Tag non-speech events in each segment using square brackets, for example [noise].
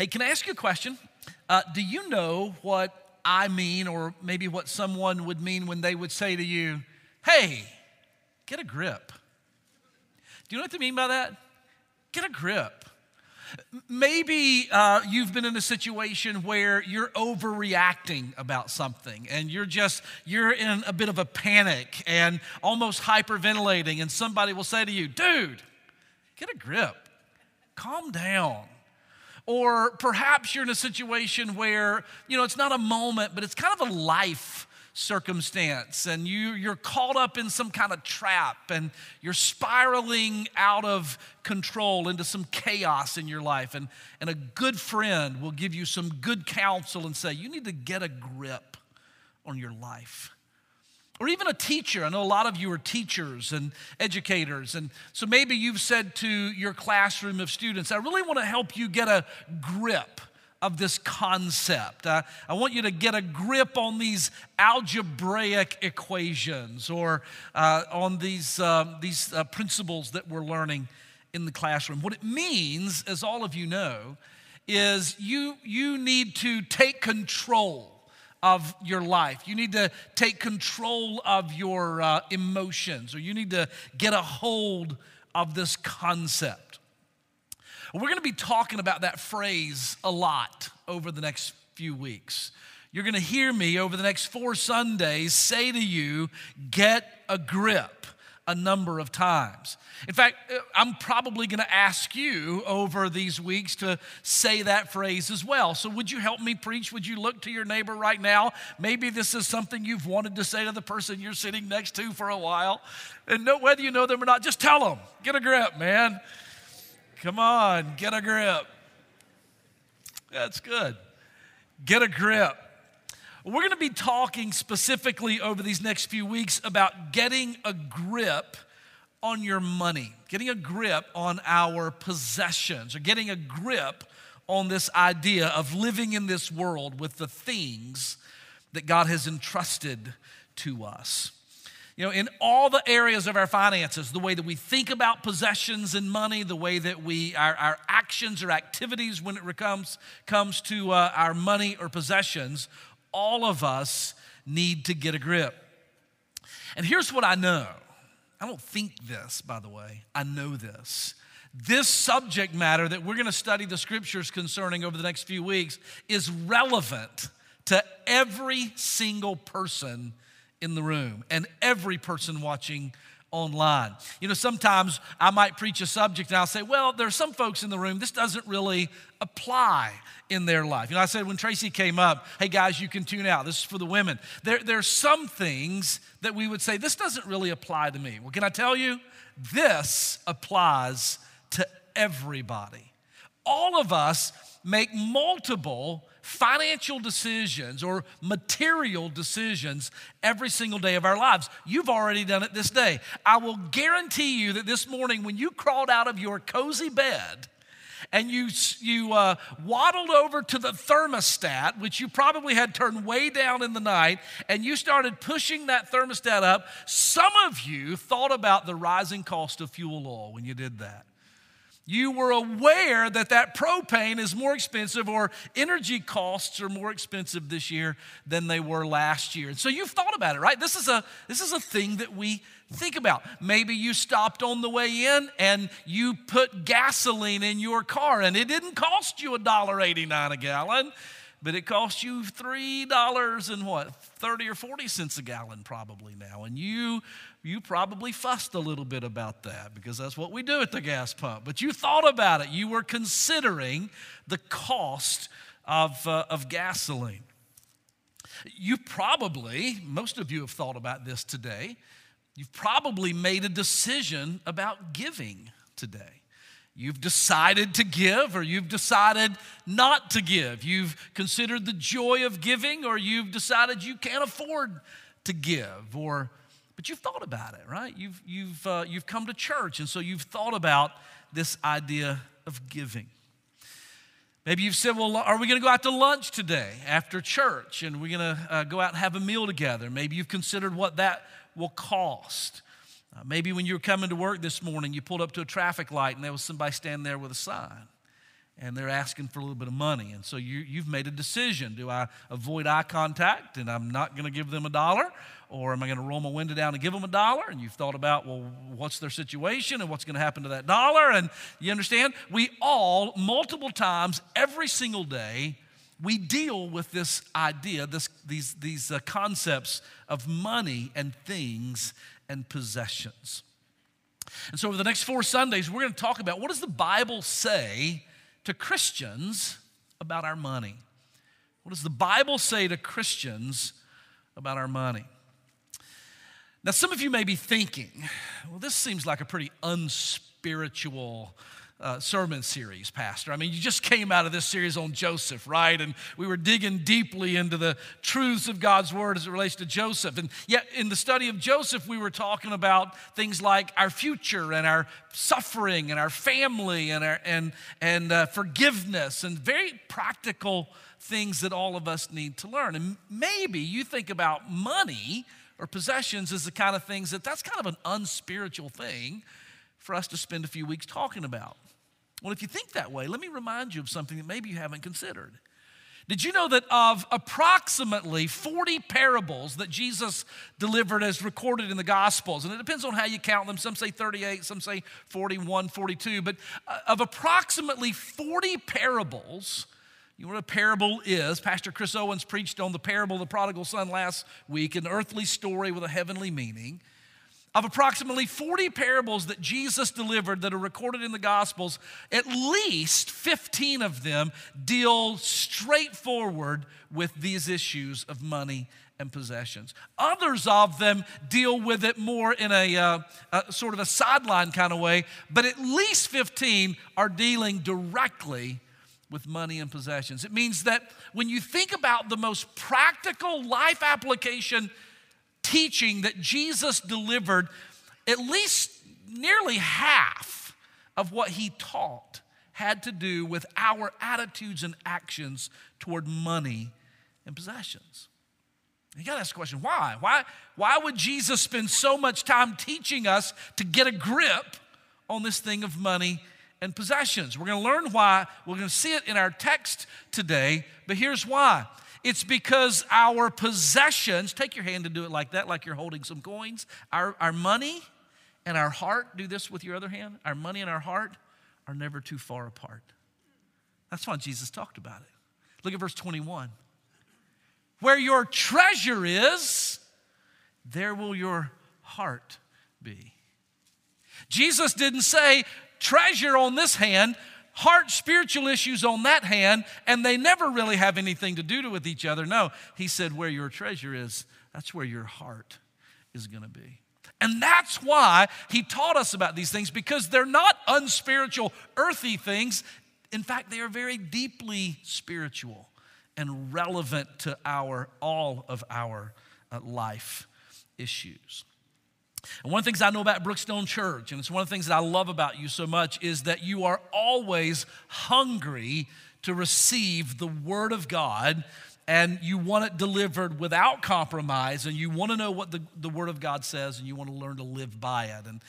Hey, can I ask you a question? Uh, do you know what I mean, or maybe what someone would mean when they would say to you, hey, get a grip? Do you know what they mean by that? Get a grip. Maybe uh, you've been in a situation where you're overreacting about something and you're just, you're in a bit of a panic and almost hyperventilating, and somebody will say to you, dude, get a grip, calm down. Or perhaps you're in a situation where, you know, it's not a moment, but it's kind of a life circumstance and you, you're caught up in some kind of trap and you're spiraling out of control into some chaos in your life. And, and a good friend will give you some good counsel and say, You need to get a grip on your life or even a teacher. I know a lot of you are teachers and educators. And so maybe you've said to your classroom of students, I really want to help you get a grip of this concept. Uh, I want you to get a grip on these algebraic equations or uh, on these, um, these uh, principles that we're learning in the classroom. What it means, as all of you know, is you, you need to take control of your life. You need to take control of your uh, emotions, or you need to get a hold of this concept. We're going to be talking about that phrase a lot over the next few weeks. You're going to hear me over the next four Sundays say to you, get a grip a number of times. In fact, uh, I'm probably going to ask you over these weeks to say that phrase as well. So, would you help me preach? Would you look to your neighbor right now? Maybe this is something you've wanted to say to the person you're sitting next to for a while. And know, whether you know them or not, just tell them, get a grip, man. Come on, get a grip. That's good. Get a grip. We're going to be talking specifically over these next few weeks about getting a grip on your money, getting a grip on our possessions, or getting a grip on this idea of living in this world with the things that God has entrusted to us. You know, in all the areas of our finances, the way that we think about possessions and money, the way that we, our, our actions or activities when it comes, comes to uh, our money or possessions, all of us need to get a grip. And here's what I know I don't think this, by the way, I know this. This subject matter that we're going to study the scriptures concerning over the next few weeks is relevant to every single person in the room and every person watching online. You know, sometimes I might preach a subject and I'll say, well, there are some folks in the room, this doesn't really apply in their life. You know, I said when Tracy came up, hey guys, you can tune out. This is for the women. There, there are some things that we would say, this doesn't really apply to me. Well, can I tell you? This applies to everybody. All of us make multiple financial decisions or material decisions every single day of our lives. You've already done it this day. I will guarantee you that this morning, when you crawled out of your cozy bed, and you, you uh, waddled over to the thermostat, which you probably had turned way down in the night, and you started pushing that thermostat up. Some of you thought about the rising cost of fuel oil when you did that you were aware that that propane is more expensive or energy costs are more expensive this year than they were last year. And so you've thought about it, right? This is a this is a thing that we think about. Maybe you stopped on the way in and you put gasoline in your car and it didn't cost you a dollar 89 a gallon but it costs you three dollars and what 30 or 40 cents a gallon probably now. And you you probably fussed a little bit about that because that's what we do at the gas pump. But you thought about it. You were considering the cost of, uh, of gasoline. You probably most of you have thought about this today you've probably made a decision about giving today You've decided to give or you've decided not to give. You've considered the joy of giving or you've decided you can't afford to give or but you've thought about it, right? You've, you've, uh, you've come to church, and so you've thought about this idea of giving. Maybe you've said, Well, are we going to go out to lunch today after church? And we're going to uh, go out and have a meal together. Maybe you've considered what that will cost. Uh, maybe when you were coming to work this morning, you pulled up to a traffic light and there was somebody standing there with a sign. and they're asking for a little bit of money. And so you, you've made a decision. Do I avoid eye contact and I'm not going to give them a dollar? Or am I going to roll my window down and give them a dollar? And you've thought about, well, what's their situation and what's going to happen to that dollar? And you understand? We all, multiple times, every single day, we deal with this idea, this, these, these uh, concepts of money and things and possessions. And so, over the next four Sundays, we're going to talk about what does the Bible say to Christians about our money? What does the Bible say to Christians about our money? Now, some of you may be thinking, well, this seems like a pretty unspiritual uh, sermon series, Pastor. I mean, you just came out of this series on Joseph, right? And we were digging deeply into the truths of God's word as it relates to Joseph. And yet, in the study of Joseph, we were talking about things like our future and our suffering and our family and, our, and, and uh, forgiveness and very practical things that all of us need to learn. And maybe you think about money or possessions as the kind of things that that's kind of an unspiritual thing for us to spend a few weeks talking about. Well, if you think that way, let me remind you of something that maybe you haven't considered. Did you know that of approximately 40 parables that Jesus delivered as recorded in the Gospels, and it depends on how you count them, some say 38, some say 41, 42, but uh, of approximately 40 parables, you know what a parable is? Pastor Chris Owens preached on the parable of the prodigal son last week, an earthly story with a heavenly meaning of approximately 40 parables that Jesus delivered that are recorded in the Gospels, at least 15 of them deal straightforward with these issues of money and possessions. Others of them deal with it more in a, uh, a sort of a sideline kind of way, but at least 15 are dealing directly with money and possessions. It means that when you think about the most practical life application teaching that Jesus delivered, at least nearly half of what he taught had to do with our attitudes and actions toward money and possessions. You gotta ask the question why? Why, why would Jesus spend so much time teaching us to get a grip on this thing of money and possessions? We're gonna learn why. We're gonna see it in our text today, but here's why. It's because our possessions, take your hand and do it like that, like you're holding some coins. Our, our money and our heart, do this with your other hand. Our money and our heart are never too far apart. That's why Jesus talked about it. Look at verse 21. Where your treasure is, there will your heart be. Jesus didn't say, treasure on this hand, heart spiritual issues on that hand, and they never really have anything to do with each other. No, he said, where your treasure is, that's where your heart is going to be. And that's why he taught us about these things because they're not unspiritual, earthy things. In fact, they are very deeply spiritual and relevant to our all of our uh, life issues. And one of the things I know about Brookstone Church, and it's one of the things that I love about you so much, is that you are always hungry to receive the Word of God and you want it delivered without compromise and you want to know what the, the Word of God says and you want to learn to live by it. And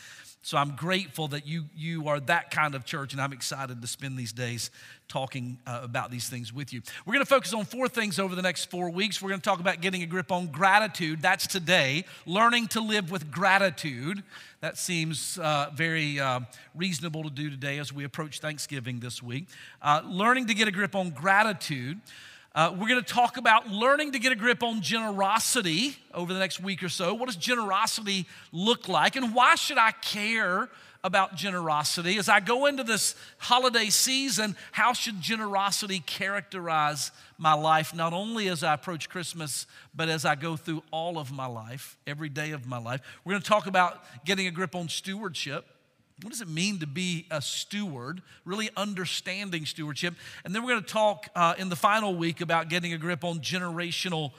so I'm grateful that you, you are that kind of church, and I'm excited to spend these days talking uh, about these things with you. We're going to focus on four things over the next four weeks. We're going to talk about getting a grip on gratitude. That's today. Learning to live with gratitude. That seems uh, very uh, reasonable to do today as we approach Thanksgiving this week. Uh, learning to get a grip on gratitude. Uh, we're going to talk about learning to get a grip on generosity over the next week or so. What does generosity look like, and why should I care about generosity? As I go into this holiday season, how should generosity characterize my life, not only as I approach Christmas, but as I go through all of my life, every day of my life? We're going to talk about getting a grip on stewardship. What does it mean to be a steward? Really understanding stewardship. And then we're going to talk uh, in the final week about getting a grip on generational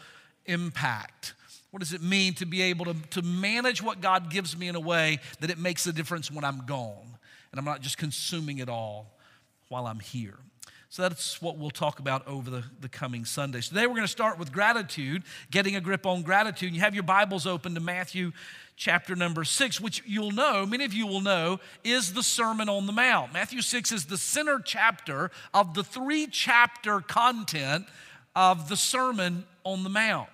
impact. What does it mean to be able to, to manage what God gives me in a way that it makes a difference when I'm gone and I'm not just consuming it all while I'm here? So that's what we'll talk about over the, the coming Sundays. Today we're going to start with gratitude, getting a grip on gratitude. You have your Bibles open to Matthew chapter number six, which you'll know, many of you will know, is the Sermon on the Mount. Matthew six is the center chapter of the three chapter content of the Sermon on the Mount.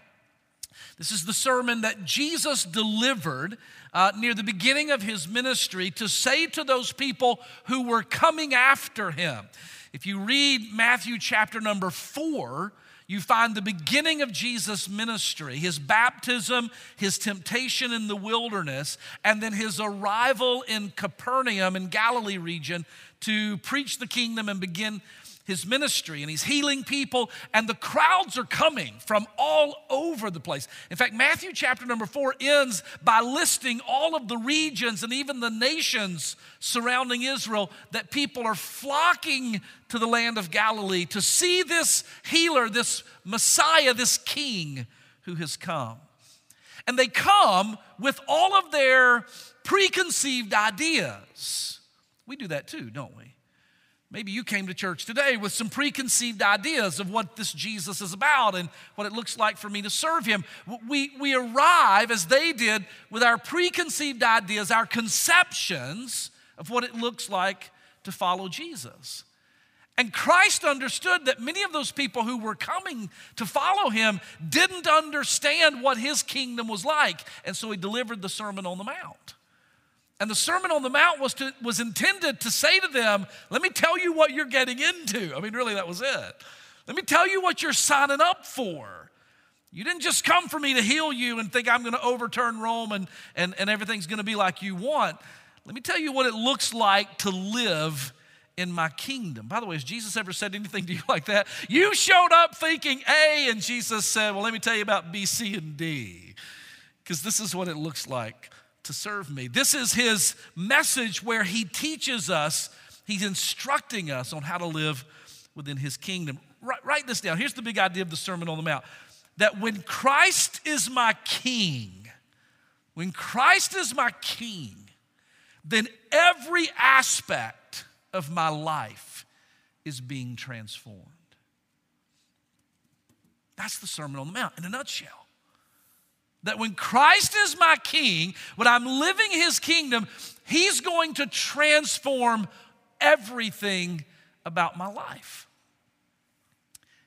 This is the sermon that Jesus delivered uh, near the beginning of his ministry to say to those people who were coming after him. If you read Matthew chapter number four, you find the beginning of Jesus' ministry, his baptism, his temptation in the wilderness, and then his arrival in Capernaum in Galilee region to preach the kingdom and begin his ministry and he's healing people, and the crowds are coming from all over the place. In fact, Matthew chapter number four ends by listing all of the regions and even the nations surrounding Israel that people are flocking to the land of Galilee to see this healer, this Messiah, this king who has come. And they come with all of their preconceived ideas. We do that too, don't we? Maybe you came to church today with some preconceived ideas of what this Jesus is about and what it looks like for me to serve him. We, we arrive, as they did, with our preconceived ideas, our conceptions of what it looks like to follow Jesus. And Christ understood that many of those people who were coming to follow him didn't understand what his kingdom was like. And so he delivered the Sermon on the Mount. And the Sermon on the Mount was, to, was intended to say to them, let me tell you what you're getting into. I mean, really, that was it. Let me tell you what you're signing up for. You didn't just come for me to heal you and think I'm going to overturn Rome and, and, and everything's going to be like you want. Let me tell you what it looks like to live in my kingdom. By the way, has Jesus ever said anything to you like that? You showed up thinking A, and Jesus said, Well, let me tell you about B, C, and D. Because this is what it looks like to serve me. This is his message where he teaches us, he's instructing us on how to live within his kingdom. Write, write this down. Here's the big idea of the Sermon on the Mount that when Christ is my king, when Christ is my king, then every aspect of my life is being transformed. That's the Sermon on the Mount in a nutshell. That when Christ is my king, when I'm living his kingdom, he's going to transform everything about my life.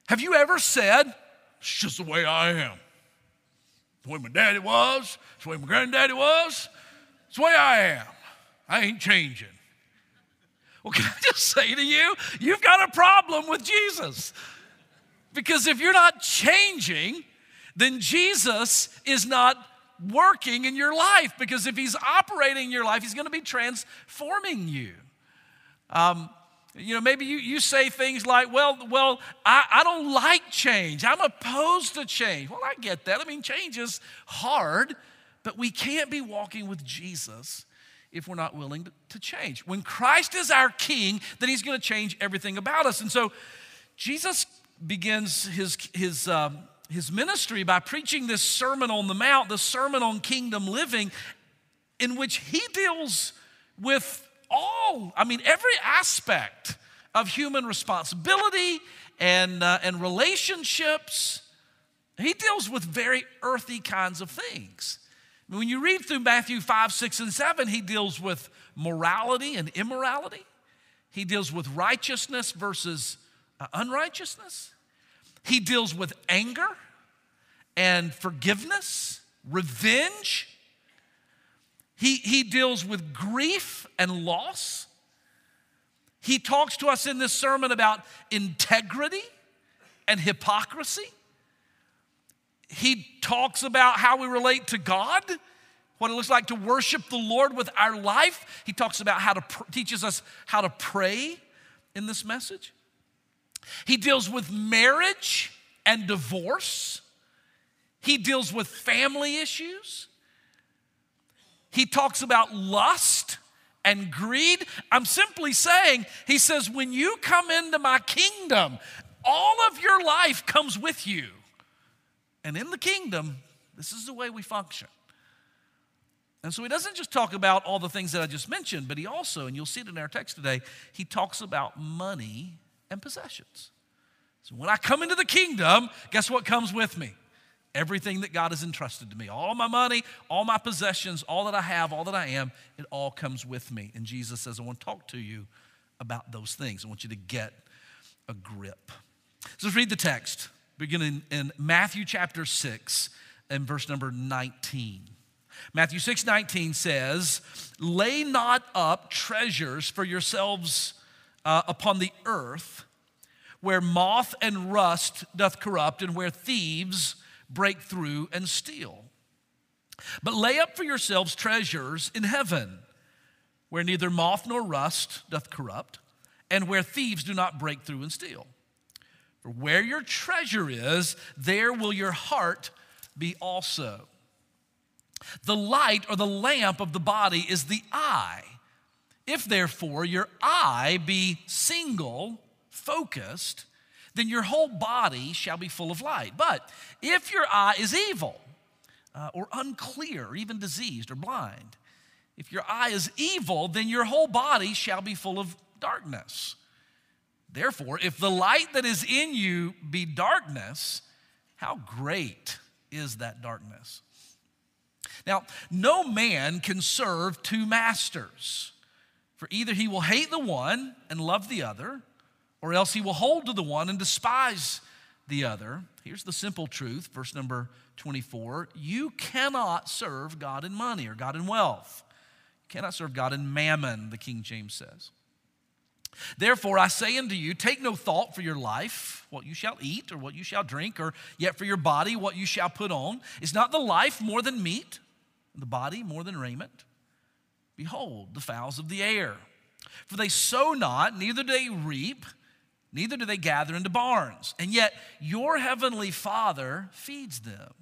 Have you ever said, it's just the way I am? The way my daddy was, it's the way my granddaddy was, it's the way I am. I ain't changing. Well, [laughs] can I just say to you, you've got a problem with Jesus. Because if you're not changing, then Jesus is not working in your life because if he's operating in your life, he's going to be transforming you. Um, you know, maybe you, you say things like, well, well, I, I don't like change. I'm opposed to change. Well, I get that. I mean, change is hard, but we can't be walking with Jesus if we're not willing to, change. When Christ is our king, then he's going to change everything about us. And so Jesus begins his, his um, his ministry by preaching this Sermon on the Mount, the Sermon on Kingdom Living, in which he deals with all, I mean, every aspect of human responsibility and, uh, and relationships. He deals with very earthy kinds of things. When you read through Matthew 5, 6, and 7, he deals with morality and immorality. He deals with righteousness versus uh, unrighteousness. He deals with anger and forgiveness, revenge. He, he deals with grief and loss. He talks to us in this sermon about integrity and hypocrisy. He talks about how we relate to God, what it looks like to worship the Lord with our life. He talks about how to pr- teaches us how to pray in this message. He deals with marriage and divorce. He deals with family issues. He talks about lust and greed. I'm simply saying, he says, when you come into my kingdom, all of your life comes with you. And in the kingdom, this is the way we function. And so he doesn't just talk about all the things that I just mentioned, but he also, and you'll see it in our text today, he talks about money and possessions. So when I come into the kingdom, guess what comes with me? Everything that God has entrusted to me, all my money, all my possessions, all that I have, all that I am, it all comes with me. And Jesus says, I want to talk to you about those things. I want you to get a grip. So let's read the text, beginning in Matthew chapter 6 and verse number 19. Matthew 6 19 says, Lay not up treasures for yourselves uh, upon the earth, where moth and rust doth corrupt, and where thieves break through and steal. But lay up for yourselves treasures in heaven, where neither moth nor rust doth corrupt, and where thieves do not break through and steal. For where your treasure is, there will your heart be also. The light or the lamp of the body is the eye. If therefore your eye be single, focused, then your whole body shall be full of light. But if your eye is evil, uh, or unclear, or even diseased or blind, if your eye is evil, then your whole body shall be full of darkness. Therefore, if the light that is in you be darkness, how great is that darkness? Now, no man can serve two masters, for either he will hate the one and love the other, or else he will hold to the one and despise the other. Here's the simple truth, verse number 24 you cannot serve God in money or God in wealth. You cannot serve God in mammon, the King James says. Therefore, I say unto you, take no thought for your life, what you shall eat or what you shall drink, or yet for your body, what you shall put on. Is not the life more than meat, the body more than raiment? Behold, the fowls of the air. For they sow not, neither do they reap, neither do they gather into barns, and yet your heavenly Father feeds them.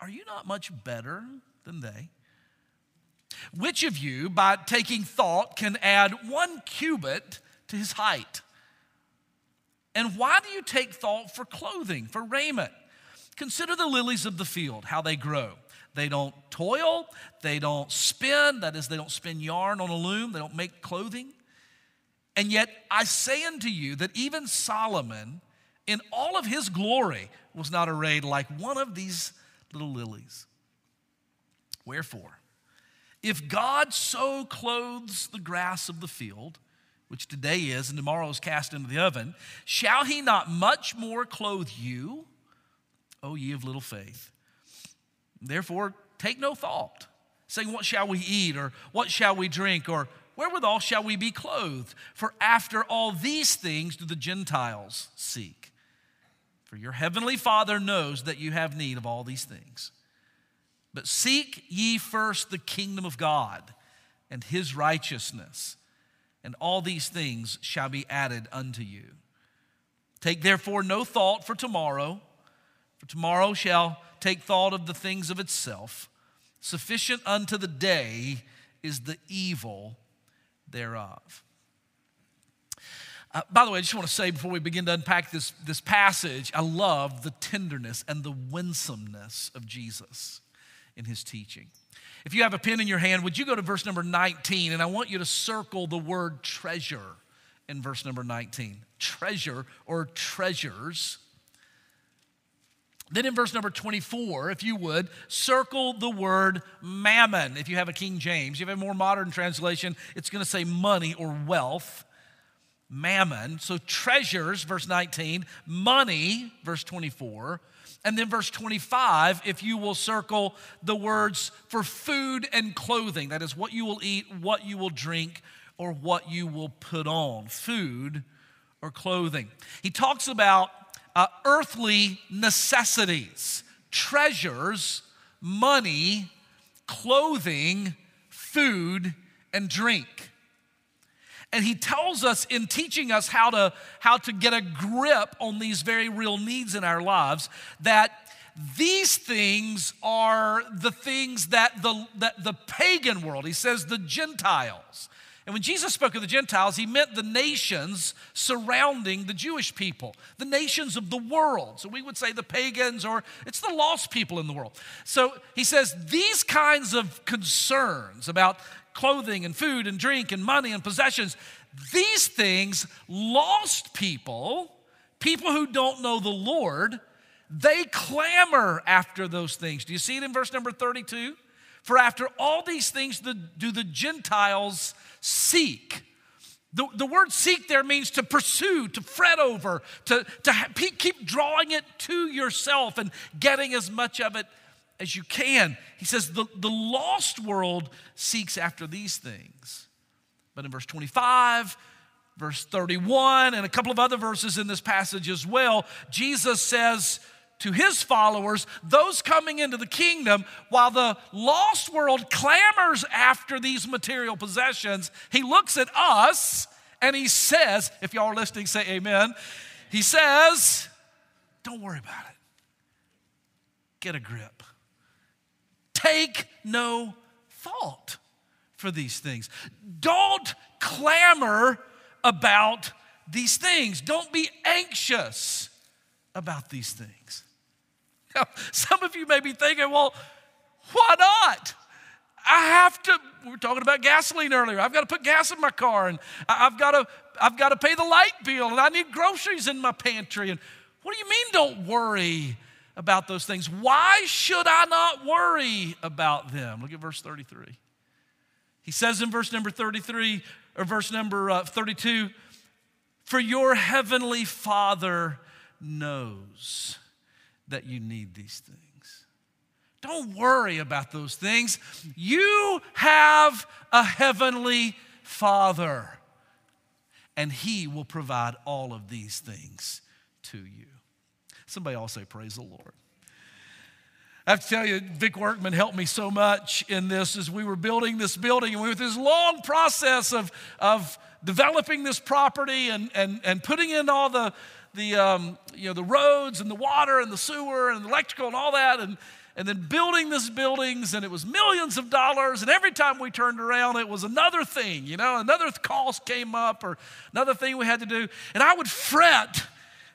Are you not much better than they? Which of you, by taking thought, can add one cubit to his height? And why do you take thought for clothing, for raiment? Consider the lilies of the field, how they grow. They don't toil, they don't spin, that is, they don't spin yarn on a loom, they don't make clothing. And yet I say unto you that even Solomon, in all of his glory, was not arrayed like one of these little lilies. Wherefore, if God so clothes the grass of the field, which today is and tomorrow is cast into the oven, shall he not much more clothe you, O ye of little faith? Therefore, take no thought, saying, What shall we eat, or what shall we drink, or wherewithal shall we be clothed? For after all these things do the Gentiles seek. For your heavenly Father knows that you have need of all these things. But seek ye first the kingdom of God and his righteousness, and all these things shall be added unto you. Take therefore no thought for tomorrow, for tomorrow shall take thought of the things of itself. Sufficient unto the day is the evil thereof. Uh, by the way, I just want to say before we begin to unpack this, this passage, I love the tenderness and the winsomeness of Jesus in his teaching. If you have a pen in your hand, would you go to verse number 19? And I want you to circle the word treasure in verse number 19. Treasure or treasures. Then in verse number 24, if you would, circle the word mammon. If you have a King James, you have a more modern translation, it's going to say money or wealth. Mammon. So treasures, verse 19, money, verse 24. And then verse 25, if you will circle the words for food and clothing, that is what you will eat, what you will drink, or what you will put on, food or clothing. He talks about uh, earthly necessities, treasures, money, clothing, food, and drink. And he tells us in teaching us how to, how to get a grip on these very real needs in our lives that these things are the things that the, that the pagan world, he says the Gentiles, and when Jesus spoke of the Gentiles, he meant the nations surrounding the Jewish people, the nations of the world. So we would say the pagans or it's the lost people in the world. So he says these kinds of concerns about clothing and food and drink and money and possessions, these things, lost people, people who don't know the Lord, they clamor after those things. Do you see it in verse number 32? For after all these things do the Gentiles seek. The, the word seek there means to pursue, to fret over, to, to keep drawing it to yourself and getting as much of it as you can. He says the, the lost world seeks after these things. But in verse 25, verse 31, and a couple of other verses in this passage as well, Jesus says to his followers, those coming into the kingdom, while the lost world clamors after these material possessions, he looks at us and he says, if y'all are listening, say amen. He says, don't worry about it. Get a grip. Take no thought for these things. Don't clamor about these things. Don't be anxious about these things. Now, [laughs] some of you may be thinking, well, why not? I have to, we were talking about gasoline earlier. I've got to put gas in my car and I've got to, I've got to pay the light bill and I need groceries in my pantry. And what do you mean don't worry about those things? Why should I not worry about them? Look at verse 33. He says in verse number 33 or verse number uh, 32, for your heavenly Father knows that you need these things. Don't worry about those things. You have a heavenly Father, and He will provide all of these things to you. Somebody all say, Praise the Lord. I have to tell you, Vic Workman helped me so much in this as we were building this building, and we were this long process of, of developing this property and, and, and putting in all the, the, um, you know, the roads and the water and the sewer and the electrical and all that, and, and then building these buildings, and it was millions of dollars. And every time we turned around, it was another thing, you know, another cost came up or another thing we had to do. And I would fret.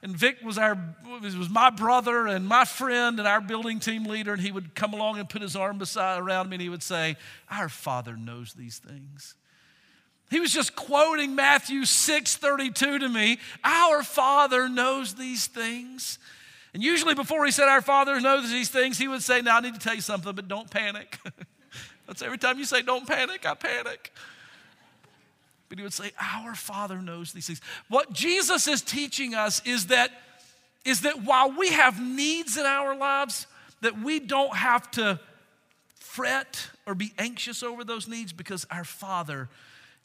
And Vic was our was my brother and my friend and our building team leader, and he would come along and put his arm beside around me, and he would say, "Our Father knows these things." He was just quoting Matthew 6:32 to me. Our Father knows these things. And usually before he said our Father knows these things, he would say, "Now I need to tell you something, but don't panic." [laughs] That's every time you say don't panic, I panic. But he would say, Our Father knows these things. What Jesus is teaching us is that, is that while we have needs in our lives, that we don't have to fret or be anxious over those needs because our Father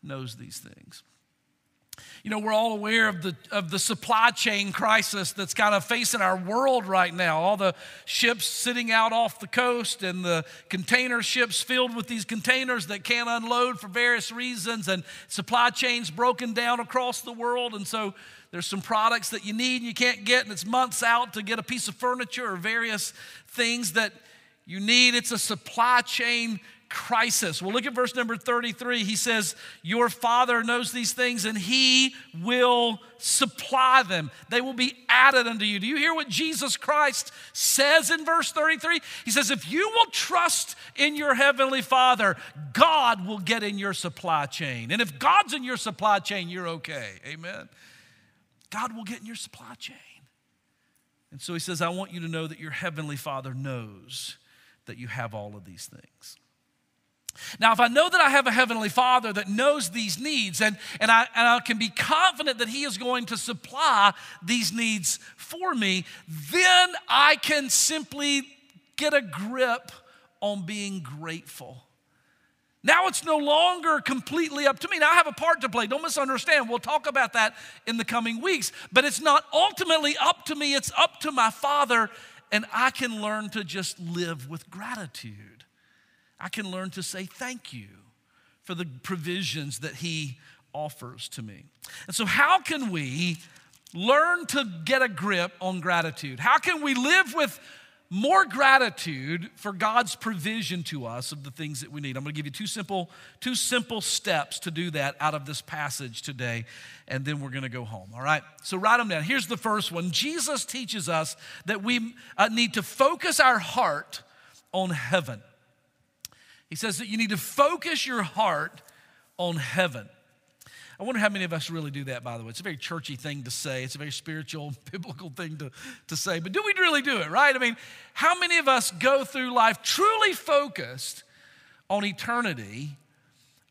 knows these things. You know, we're all aware of the, of the supply chain crisis that's kind of facing our world right now. All the ships sitting out off the coast and the container ships filled with these containers that can't unload for various reasons, and supply chains broken down across the world. And so there's some products that you need and you can't get, and it's months out to get a piece of furniture or various things that you need. It's a supply chain crisis. Well, look at verse number 33. He says, Your Father knows these things and He will supply them. They will be added unto you. Do you hear what Jesus Christ says in verse 33? He says, If you will trust in your Heavenly Father, God will get in your supply chain. And if God's in your supply chain, you're okay. Amen. God will get in your supply chain. And so He says, I want you to know that your Heavenly Father knows that you have all of these things. Now, if I know that I have a Heavenly Father that knows these needs, and, and, I, and I can be confident that He is going to supply these needs for me, then I can simply get a grip on being grateful. Now it's no longer completely up to me. Now I have a part to play. Don't misunderstand. We'll talk about that in the coming weeks. But it's not ultimately up to me, it's up to my Father, and I can learn to just live with gratitude. I can learn to say thank you for the provisions that He offers to me. And so, how can we learn to get a grip on gratitude? How can we live with more gratitude for God's provision to us of the things that we need. I'm going to give you two simple, two simple steps to do that out of this passage today, and then we're going to go home. All right? So write them down. Here's the first one Jesus teaches us that we uh, need to focus our heart on heaven. He says that you need to focus your heart on heaven. I wonder how many of us really do that, by the way. It's a very churchy thing to say, it's a very spiritual, [laughs] biblical thing to, to say, but do we really do it, right? I mean, how many of us go through life truly focused on eternity?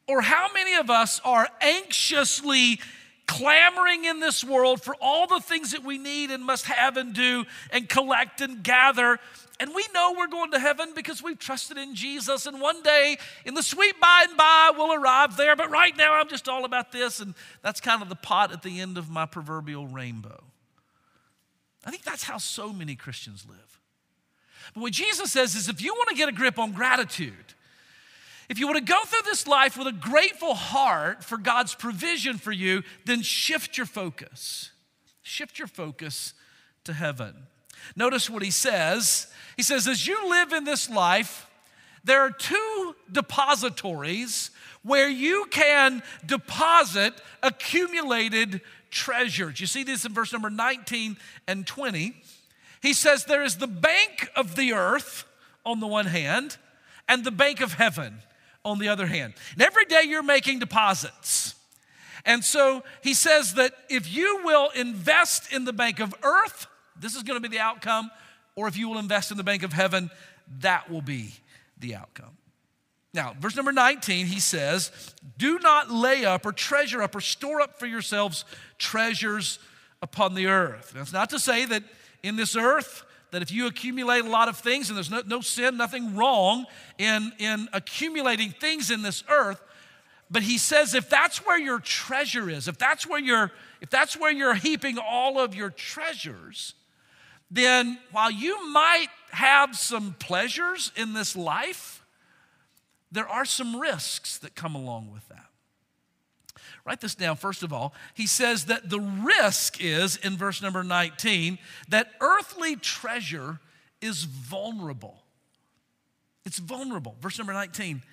Or how many of us are anxiously clamoring in this world for all the things that we need and must have and do and collect and gather and we know we're going to heaven because we've trusted in Jesus. And one day in the sweet by and by, we'll arrive there. But right now, I'm just all about this. And that's kind of the pot at the end of my proverbial rainbow. I think that's how so many Christians live. But what Jesus says is if you want to get a grip on gratitude, if you want to go through this life with a grateful heart for God's provision for you, then shift your focus. Shift your focus to heaven. Notice what he says. He says, as you live in this life, there are two depositories where you can deposit accumulated treasures. You see this in verse number 19 and 20. He says, There is the bank of the earth on the one hand, and the bank of heaven on the other hand. And every day you're making deposits. And so he says that if you will invest in the bank of earth, this is going to be the outcome, or if you will invest in the bank of heaven, that will be the outcome. Now, verse number 19, he says, Do not lay up or treasure up or store up for yourselves treasures upon the earth. That's not to say that in this earth, that if you accumulate a lot of things, and there's no, no sin, nothing wrong in, in accumulating things in this earth, but he says if that's where your treasure is, if that's where you're, if that's where you're heaping all of your treasures, then while you might have some pleasures in this life, there are some risks that come along with that. Write this down, first of all. He says that the risk is, in verse number 19, that earthly treasure is vulnerable. It's vulnerable. Verse number 19.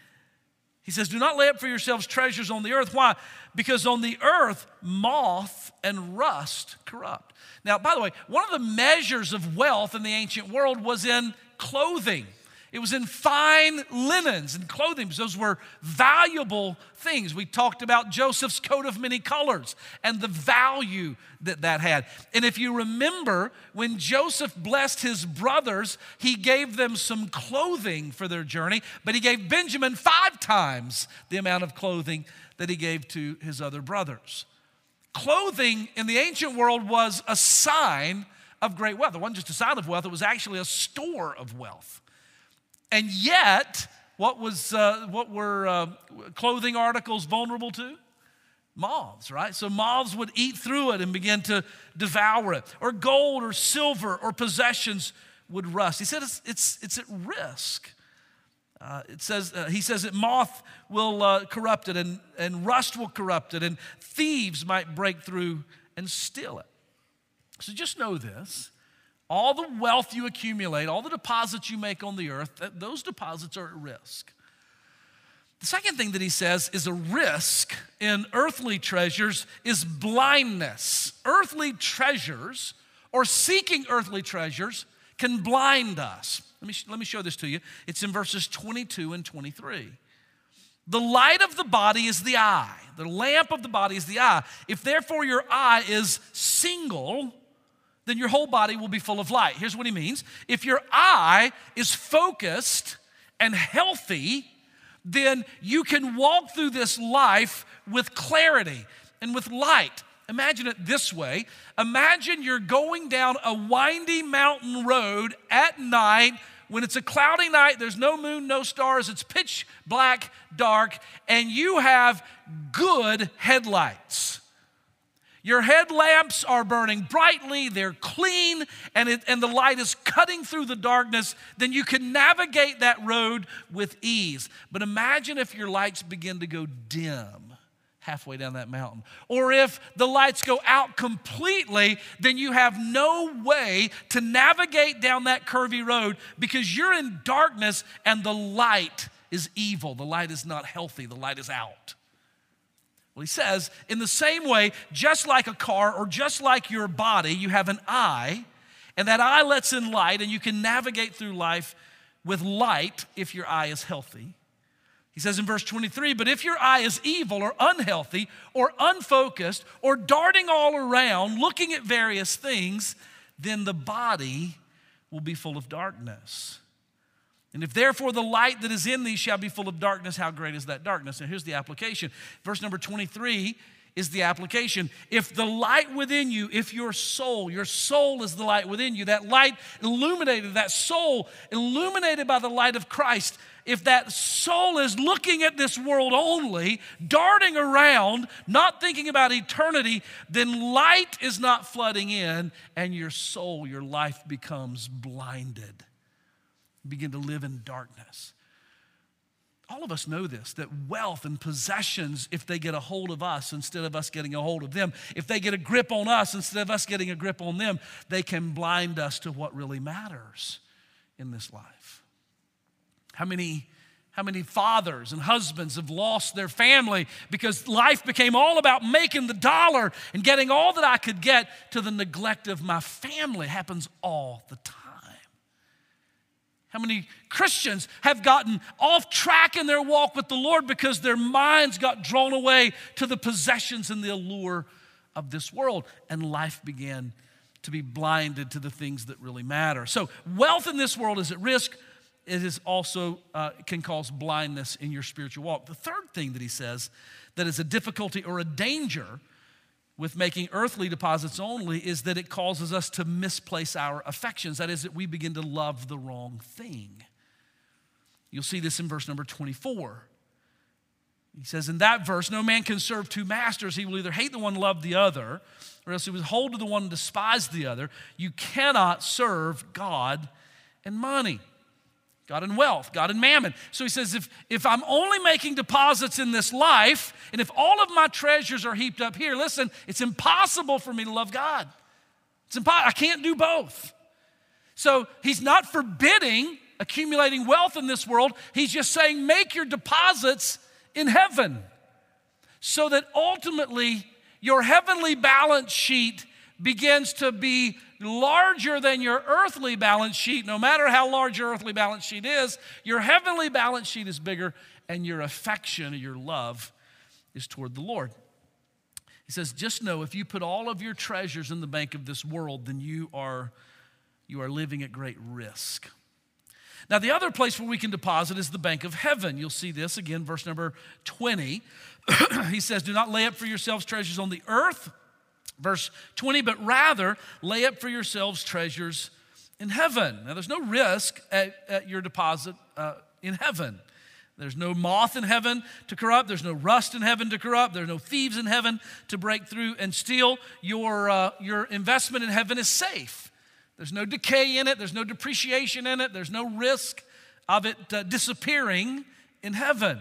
He says, Do not lay up for yourselves treasures on the earth. Why? Because on the earth, moth and rust corrupt. Now, by the way, one of the measures of wealth in the ancient world was in clothing. It was in fine linens and clothing those were valuable things. We talked about Joseph's coat of many colors and the value that that had. And if you remember, when Joseph blessed his brothers, he gave them some clothing for their journey, but he gave Benjamin five times the amount of clothing that he gave to his other brothers. Clothing in the ancient world was a sign of great wealth. It wasn't just a sign of wealth, it was actually a store of wealth. And yet, what, was, uh, what were uh, clothing articles vulnerable to? Moths, right? So moths would eat through it and begin to devour it. Or gold or silver or possessions would rust. He said it's, it's, it's at risk. Uh, it says, uh, he says that moth will uh, corrupt it and, and rust will corrupt it and thieves might break through and steal it. So just know this all the wealth you accumulate, all the deposits you make on the earth, those deposits are at risk. The second thing that he says is a risk in earthly treasures is blindness. Earthly treasures or seeking earthly treasures can blind us. Let me, let me show this to you. It's in verses 22 and 23. The light of the body is the eye. The lamp of the body is the eye. If therefore your eye is single, then your whole body will be full of light. Here's what he means if your eye is focused and healthy, then you can walk through this life with clarity and with light. Imagine it this way Imagine you're going down a windy mountain road at night when it's a cloudy night, there's no moon, no stars, it's pitch black, dark, and you have good headlights. Your headlamps are burning brightly, they're clean, and, it, and the light is cutting through the darkness, then you can navigate that road with ease. But imagine if your lights begin to go dim halfway down that mountain. Or if the lights go out completely, then you have no way to navigate down that curvy road because you're in darkness and the light is evil. The light is not healthy, the light is out. Well, he says, in the same way, just like a car or just like your body, you have an eye, and that eye lets in light, and you can navigate through life with light if your eye is healthy. He says in verse 23 But if your eye is evil or unhealthy or unfocused or darting all around, looking at various things, then the body will be full of darkness. And if therefore the light that is in thee shall be full of darkness, how great is that darkness? And here's the application. Verse number 23 is the application. If the light within you, if your soul, your soul is the light within you, that light illuminated, that soul illuminated by the light of Christ, if that soul is looking at this world only, darting around, not thinking about eternity, then light is not flooding in, and your soul, your life becomes blinded. Begin to live in darkness. All of us know this that wealth and possessions, if they get a hold of us instead of us getting a hold of them, if they get a grip on us instead of us getting a grip on them, they can blind us to what really matters in this life. How many, how many fathers and husbands have lost their family because life became all about making the dollar and getting all that I could get to the neglect of my family? Happens all the time. How many Christians have gotten off track in their walk with the Lord because their minds got drawn away to the possessions and the allure of this world, and life began to be blinded to the things that really matter. So, wealth in this world is at risk. It is also uh, can cause blindness in your spiritual walk. The third thing that he says that is a difficulty or a danger with making earthly deposits only is that it causes us to misplace our affections. That is, that we begin to love the wrong thing. You'll see this in verse number 24. He says, In that verse, no man can serve two masters. He will either hate the one, love the other, or else he will hold to the one, despise the other. You cannot serve God and money. God and wealth, God and mammon. So he says, if, if I'm only making deposits in this life, and if all of my treasures are heaped up here, listen, it's impossible for me to love God. It's impossible. I can't do both. So he's not forbidding accumulating wealth in this world. He's just saying, make your deposits in heaven so that ultimately your heavenly balance sheet begins to be larger than your earthly balance sheet, no matter how large your earthly balance sheet is, your heavenly balance sheet is bigger, and your affection, your love, is toward the Lord. He says, just know if you put all of your treasures in the bank of this world, then you are, you are living at great risk. Now, the other place where we can deposit is the bank of heaven. You'll see this again, verse number 20. [clears throat] he says, Do not lay up for yourselves treasures on the earth Verse 20, but rather lay up for yourselves treasures in heaven. Now, there's no risk at, at your deposit uh, in heaven. There's no moth in heaven to corrupt. There's no rust in heaven to corrupt. There's no thieves in heaven to break through and steal. Your, uh, your investment in heaven is safe. There's no decay in it. There's no depreciation in it. There's no risk of it uh, disappearing in heaven.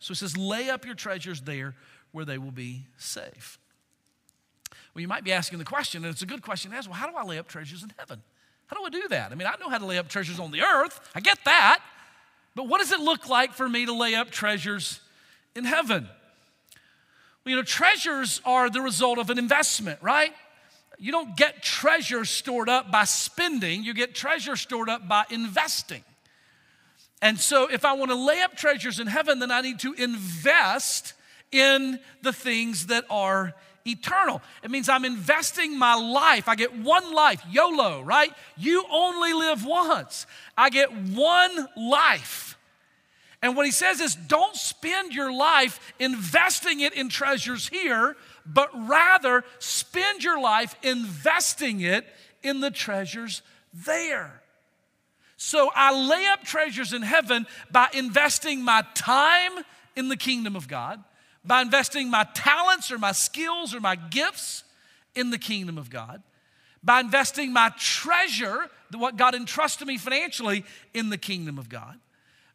So it says, lay up your treasures there where they will be safe. Well, you might be asking the question, and it's a good question to ask well, how do I lay up treasures in heaven? How do I do that? I mean, I know how to lay up treasures on the earth, I get that. But what does it look like for me to lay up treasures in heaven? Well, you know, treasures are the result of an investment, right? You don't get treasure stored up by spending, you get treasure stored up by investing. And so, if I want to lay up treasures in heaven, then I need to invest in the things that are eternal. It means I'm investing my life. I get one life, YOLO, right? You only live once. I get one life. And what he says is don't spend your life investing it in treasures here, but rather spend your life investing it in the treasures there. So I lay up treasures in heaven by investing my time in the kingdom of God by investing my talents or my skills or my gifts in the kingdom of God, by investing my treasure, what God entrusted me financially, in the kingdom of God,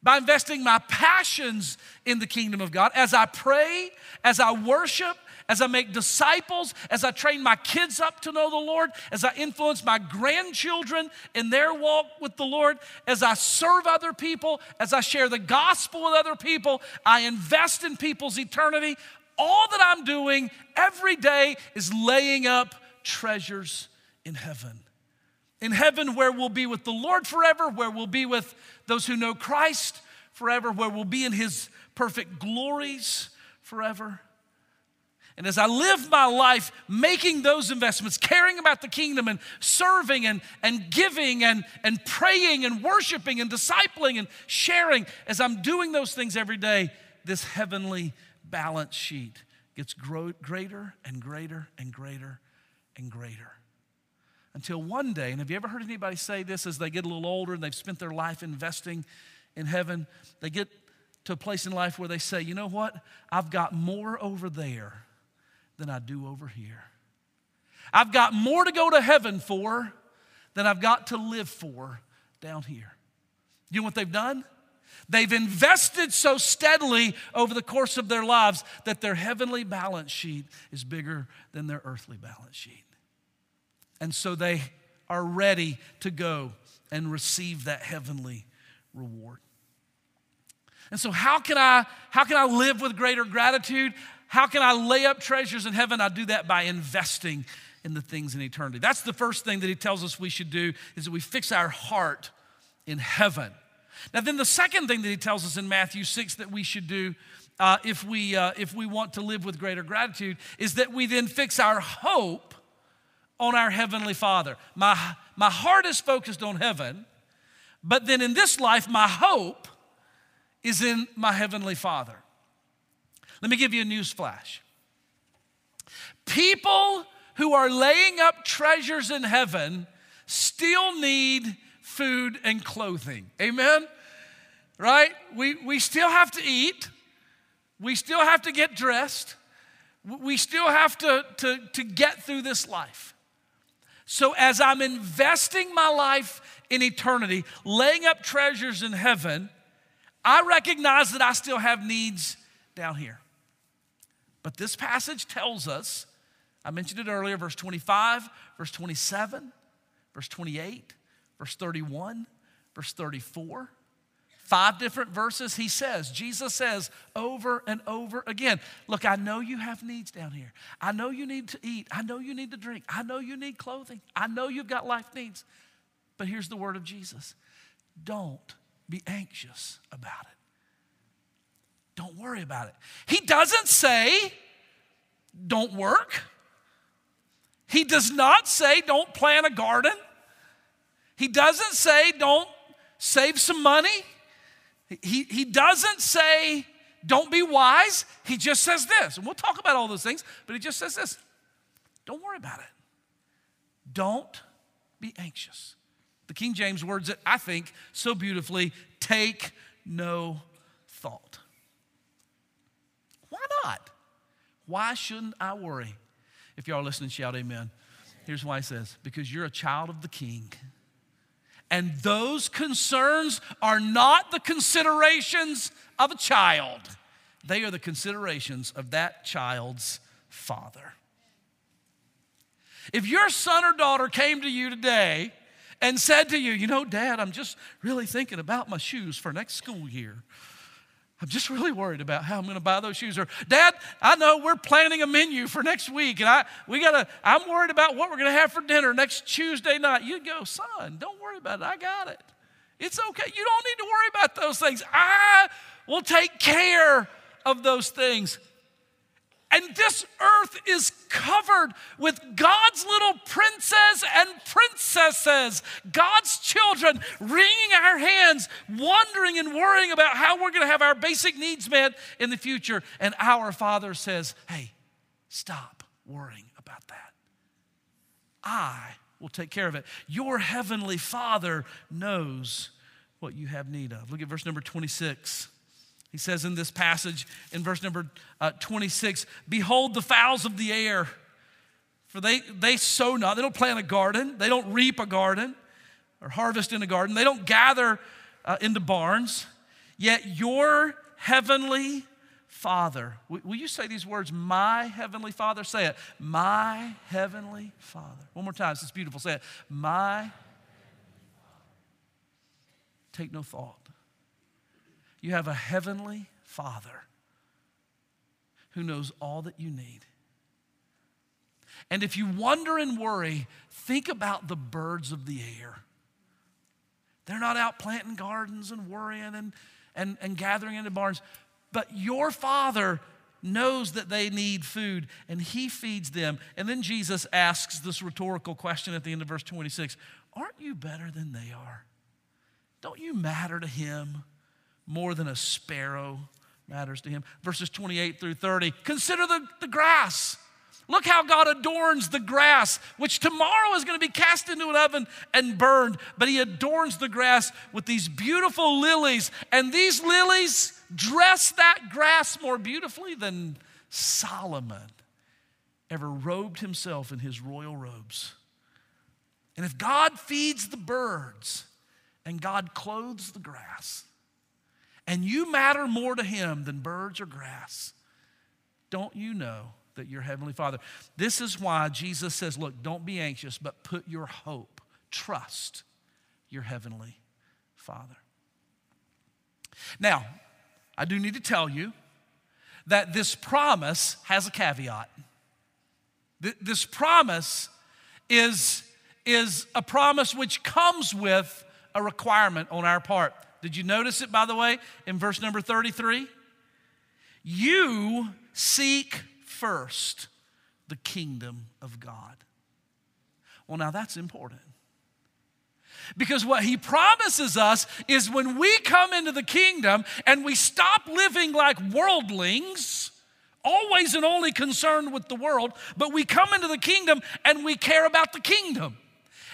by investing my passions in the kingdom of God as I pray, as I worship, as I make disciples, as I train my kids up to know the Lord, as I influence my grandchildren in their walk with the Lord, as I serve other people, as I share the gospel with other people, I invest in people's eternity. All that I'm doing every day is laying up treasures in heaven. In heaven, where we'll be with the Lord forever, where we'll be with those who know Christ, forever, where we'll be in his perfect glories forever. And as I live my life making those investments, caring about the kingdom and serving and, and giving and, and praying and worshiping and discipling and sharing, as I'm doing those things every day, this heavenly balance sheet gets grow, greater and greater and greater and greater. Until one day, and have you ever heard anybody say this as they get a little older and they've spent their life investing in heaven? They get to a place in life where they say, you know what? I've got more over there than I do over here. I've got more to go to heaven for than I've got to live for down here. You know what they've done? They've invested so steadily over the course of their lives that their heavenly balance sheet is bigger than their earthly balance sheet. And so they are ready to go and receive that heavenly reward. And so how can I how can I live with greater gratitude? How can I lay up treasures in heaven? I do that by investing in the things in eternity. That's the first thing that he tells us we should do is that we fix our heart in heaven. Now, then the second thing that he tells us in Matthew 6 that we should do uh, if, we, uh, if we want to live with greater gratitude is that we then fix our hope on our Heavenly Father. My, my heart is focused on heaven, but then in this life, my hope is in my Heavenly Father. Let me give you a news flash. People who are laying up treasures in heaven still need food and clothing. Amen? Right? We, we still have to eat. We still have to get dressed. We still have to, to, to get through this life. So, as I'm investing my life in eternity, laying up treasures in heaven, I recognize that I still have needs down here. But this passage tells us, I mentioned it earlier, verse 25, verse 27, verse 28, verse 31, verse 34. Five different verses he says, Jesus says over and over again, Look, I know you have needs down here. I know you need to eat. I know you need to drink. I know you need clothing. I know you've got life needs. But here's the word of Jesus don't be anxious about it. Don't worry about it. He doesn't say, don't work. He does not say, don't plant a garden. He doesn't say, don't save some money. He, he doesn't say, don't be wise. He just says this. And we'll talk about all those things, but he just says this don't worry about it. Don't be anxious. The King James words it, I think, so beautifully take no thought. Why not? Why shouldn't I worry? If y'all are listening, shout amen. Here's why he says, because you're a child of the king. And those concerns are not the considerations of a child, they are the considerations of that child's father. If your son or daughter came to you today and said to you, You know, Dad, I'm just really thinking about my shoes for next school year. I'm just really worried about how I'm going to buy those shoes. Or, Dad, I know we're planning a menu for next week, and I we gotta. I'm worried about what we're going to have for dinner next Tuesday night. You go, son. Don't worry about it. I got it. It's okay. You don't need to worry about those things. I will take care of those things. And this earth is covered with God's little princes and princesses, God's children, wringing our hands, wondering and worrying about how we're going to have our basic needs met in the future. And our Father says, hey, stop worrying about that. I will take care of it. Your heavenly Father knows what you have need of. Look at verse number 26. He says in this passage in verse number uh, 26 Behold the fowls of the air, for they, they sow not, they don't plant a garden, they don't reap a garden or harvest in a garden, they don't gather uh, into barns, yet your heavenly Father, will you say these words, my heavenly Father? Say it, my heavenly Father. One more time, it's beautiful. Say it, my. Take no thought you have a heavenly Father who knows all that you need. And if you wonder and worry, think about the birds of the air. They're not out planting gardens and worrying and, and, and gathering into barns. But your Father knows that they need food and he feeds them. And then Jesus asks this rhetorical question at the end of verse 26 Aren't you better than they are? Don't you matter to him more than a sparrow matters to him? Verses 28 through 30 Consider the, the grass. Look how God adorns the grass, which tomorrow is going to be cast into an oven and burned. But He adorns the grass with these beautiful lilies. And these lilies dress that grass more beautifully than Solomon ever robed himself in his royal robes. And if God feeds the birds and God clothes the grass, and you matter more to him than birds or grass, don't you know that your heavenly Father? This is why Jesus says, Look, don't be anxious, but put your hope, trust your heavenly Father. Now, I do need to tell you that this promise has a caveat. This promise is, is a promise which comes with a requirement on our part. Did you notice it, by the way, in verse number 33? You seek first the kingdom of God. Well, now that's important. Because what he promises us is when we come into the kingdom and we stop living like worldlings, always and only concerned with the world, but we come into the kingdom and we care about the kingdom.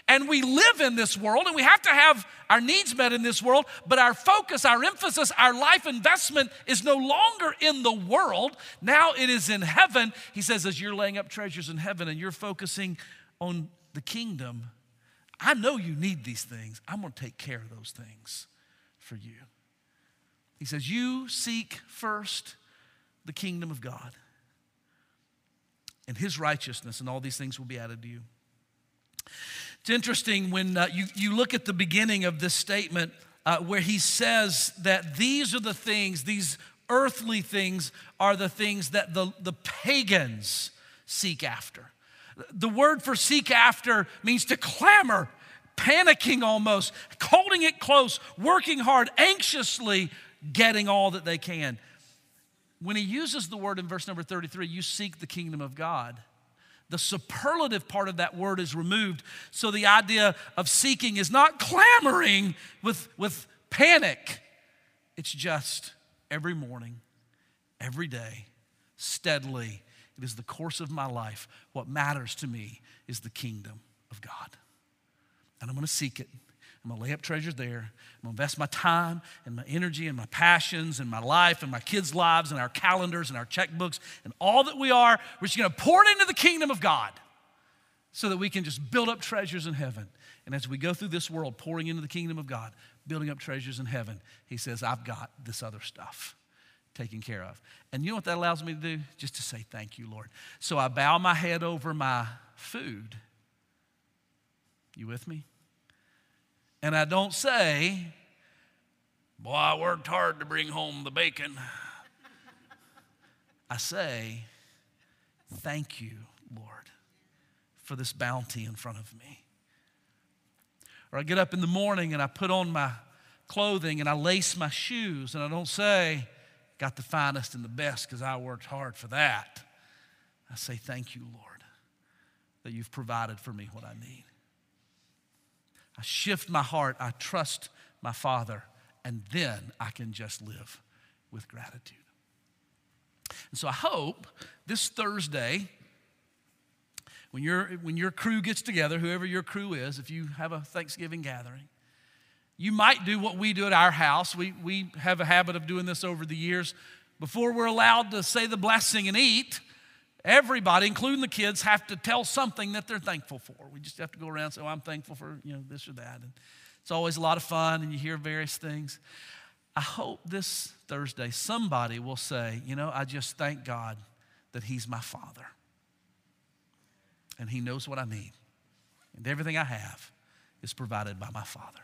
And we live in this world and we have to have our needs met in this world, but our focus, our emphasis, our life investment is no longer in the world. Now it is in heaven. He says, as you're laying up treasures in heaven and you're focusing on the kingdom, I know you need these things. I'm going to take care of those things for you. He says, You seek first the kingdom of God and his righteousness, and all these things will be added to you. It's interesting when uh, you, you look at the beginning of this statement uh, where he says that these are the things, these earthly things are the things that the, the pagans seek after. The word for seek after means to clamor, panicking almost, holding it close, working hard, anxiously getting all that they can. When he uses the word in verse number 33, you seek the kingdom of God. The superlative part of that word is removed. So the idea of seeking is not clamoring with, with panic. It's just every morning, every day, steadily it is the course of my life. What matters to me is the kingdom of God. And I'm going to seek it. I'm going to lay up treasures there. I'm going to invest my time and my energy and my passions and my life and my kids' lives and our calendars and our checkbooks and all that we are. We're just going to pour it into the kingdom of God so that we can just build up treasures in heaven. And as we go through this world pouring into the kingdom of God, building up treasures in heaven, He says, I've got this other stuff taken care of. And you know what that allows me to do? Just to say, Thank you, Lord. So I bow my head over my food. You with me? And I don't say, Boy, I worked hard to bring home the bacon. I say, Thank you, Lord, for this bounty in front of me. Or I get up in the morning and I put on my clothing and I lace my shoes and I don't say, got the finest and the best because I worked hard for that. I say, Thank you, Lord, that you've provided for me what I need. I shift my heart, I trust my Father, and then I can just live with gratitude. And so I hope this Thursday, when, your when your crew gets together, whoever your crew is, if you have a Thanksgiving gathering, you might do what we do at our house. We, we have a habit of doing this over the years. Before we're allowed to say the blessing and eat, everybody, including the kids, have to tell something that they're thankful for. We just have to go around and say, oh, I'm thankful for you know, this or that. And it's always a lot of fun, and you hear various things. I hope this Thursday somebody will say, you know, I just thank God that He's my Father. And He knows what I need. And everything I have is provided by my Father.